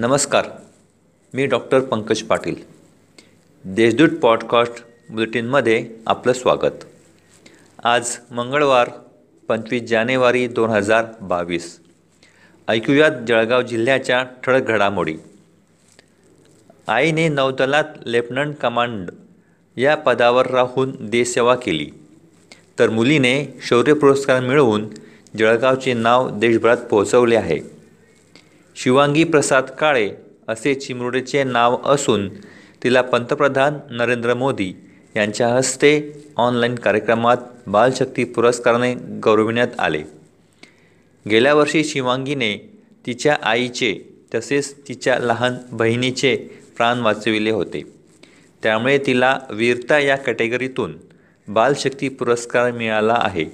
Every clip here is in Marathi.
नमस्कार मी डॉक्टर पंकज पाटील. देशदूत पॉडकास्ट बुलेटिनमध्ये आपलं स्वागत. आज मंगळवार पंचवीस जानेवारी दोन हजार बावीस. ऐकूयात जळगाव जिल्ह्याच्या ठळक घडामोडी. आईने नौदलात लेफ्टनंट कमांड या पदावर राहून देशसेवा केली. तर मुलीने शौर्य पुरस्कार मिळवून जळगावचे नाव देशभरात पोहोचवले आहे. शिवांगी प्रसाद काळे असे चिमुरडीचे नाव असून तिला पंतप्रधान नरेंद्र मोदी यांच्या हस्ते ऑनलाईन कार्यक्रमात बालशक्ती पुरस्काराने गौरविण्यात आले. गेल्या वर्षी शिवांगीने तिच्या आईचे तसेच तिच्या लहान बहिणीचे प्राण वाचविले होते. त्यामुळे तिला वीरता या कॅटेगरीतून बालशक्ती पुरस्कार मिळाला आहे.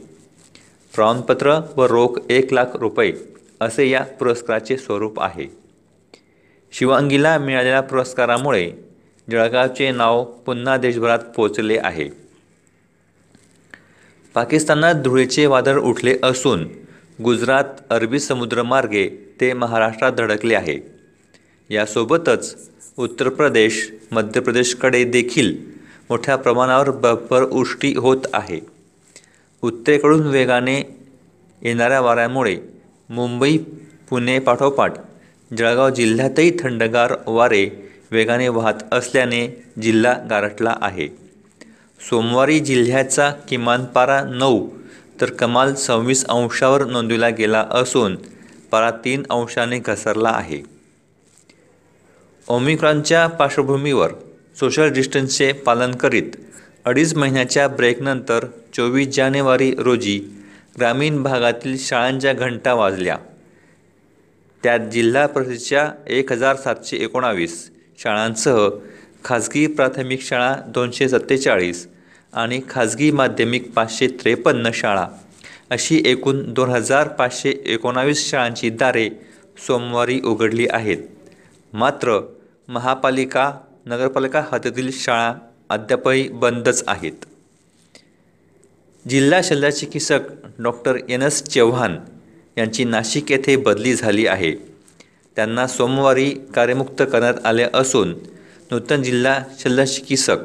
प्रमाणपत्र व रोख एक लाख रुपये असे या पुरस्काराचे स्वरूप आहे. शिवांगीला मिळालेल्या पुरस्कारामुळे जळगावचे नाव पुन्हा देशभरात पोचले आहे. पाकिस्तानात धुळेचे वादळ उठले असून गुजरात अरबी समुद्रमार्गे ते महाराष्ट्रात धडकले आहे. यासोबतच उत्तर प्रदेश मध्य प्रदेशकडे देखील मोठ्या प्रमाणावर बर्फवृष्टी होत आहे. उत्तरेकडून वेगाने येणाऱ्या वाऱ्यामुळे मुंबई पुणे पाठोपाठ. जळगाव जिल्ह्यातही थंडगार वारे वेगाने वाहत असल्याने जिल्हा गारठला आहे. सोमवारी जिल्ह्याचा किमान पारा नऊ तर कमाल सव्वीस अंशावर नोंदविला गेला असून पारा तीन अंशाने घसरला आहे. ओमिक्रॉनच्या पार्श्वभूमीवर सोशल डिस्टन्सचे पालन करीत अडीच महिन्याच्या ब्रेकनंतर चोवीस जानेवारी रोजी ग्रामीण भागातील शाळांच्या घंटा वाजल्या. त्यात जिल्हा परिषदेच्या एक हजार सातशे एकोणावीस शाळांसह खाजगी प्राथमिक शाळा दोनशे सत्तेचाळीस आणि खाजगी माध्यमिक पाचशे त्रेपन्न शाळा. अशी एकूण दोन हजार पाचशे एकोणावीस शाळांची दारे सोमवारी उघडली आहेत. मात्र महापालिका नगरपालिका हद्दीतील शाळा अद्यापही बंदच आहेत. जिल्हा शल्यचिकित्सक डॉक्टर एन एस चव्हाण यांची नाशिक येथे बदली झाली आहे. त्यांना सोमवारी कार्यमुक्त करण्यात आले असून नूतन जिल्हा शल्यचिकित्सक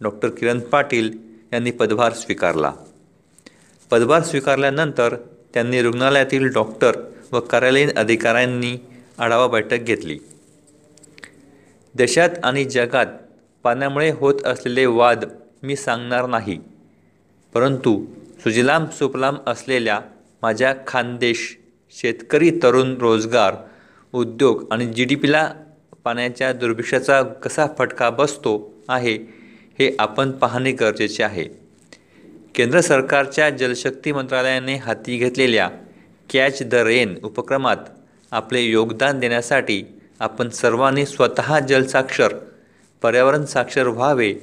डॉक्टर किरण पाटील यांनी पदभार स्वीकारला. पदभार स्वीकारल्यानंतर त्यांनी रुग्णालयातील डॉक्टर व कार्यालयीन अधिकाऱ्यांनी आढावा बैठक घेतली. देशात आणि जगात पाण्यामुळे होत असलेले वाद मी सांगणार नाही. परंतु सुजलाम सुफलाम असलेल्या माझ्या खानदेश शेतकरी तरुण रोजगार उद्योग आणि जी डी पीला पाण्याच्या दुर्भिक्षाचा कसा फटका बसतो आहे हे आपण पाहणे गरजेचे आहे. केंद्र सरकारच्या जलशक्ती मंत्रालयाने हाती घेतलेल्या कॅच द रेन उपक्रमात आपले योगदान देण्यासाठी आपण सर्वांनी स्वतः जलसाक्षर पर्यावरण साक्षर व्हावे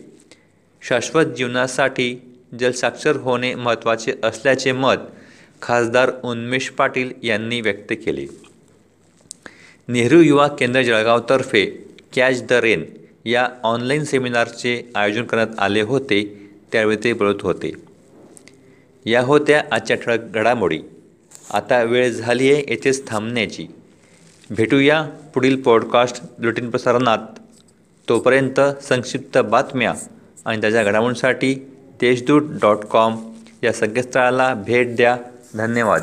शाश्वत जीवनासाठी जलसाक्षर होणे महत्त्वाचे असल्याचे मत खासदार उन्मेष पाटील यांनी व्यक्त केले. नेहरू युवा केंद्र जळगावतर्फे कॅच द रेन या ऑनलाईन सेमिनारचे आयोजन करण्यात आले होते त्यावेळी ते बोलत होते. या होत्या आजच्या ठळक घडामोडी. आता वेळ झाली आहे येथेच थांबण्याची. भेटूया पुढील पॉडकास्ट बुलेटिन प्रसारणात. तोपर्यंत संक्षिप्त बातम्या आणि त्याच्या घडामोडींसाठी देशदूत डॉट कॉम या संकेतस्थळाला भेट द्या. धन्यवाद.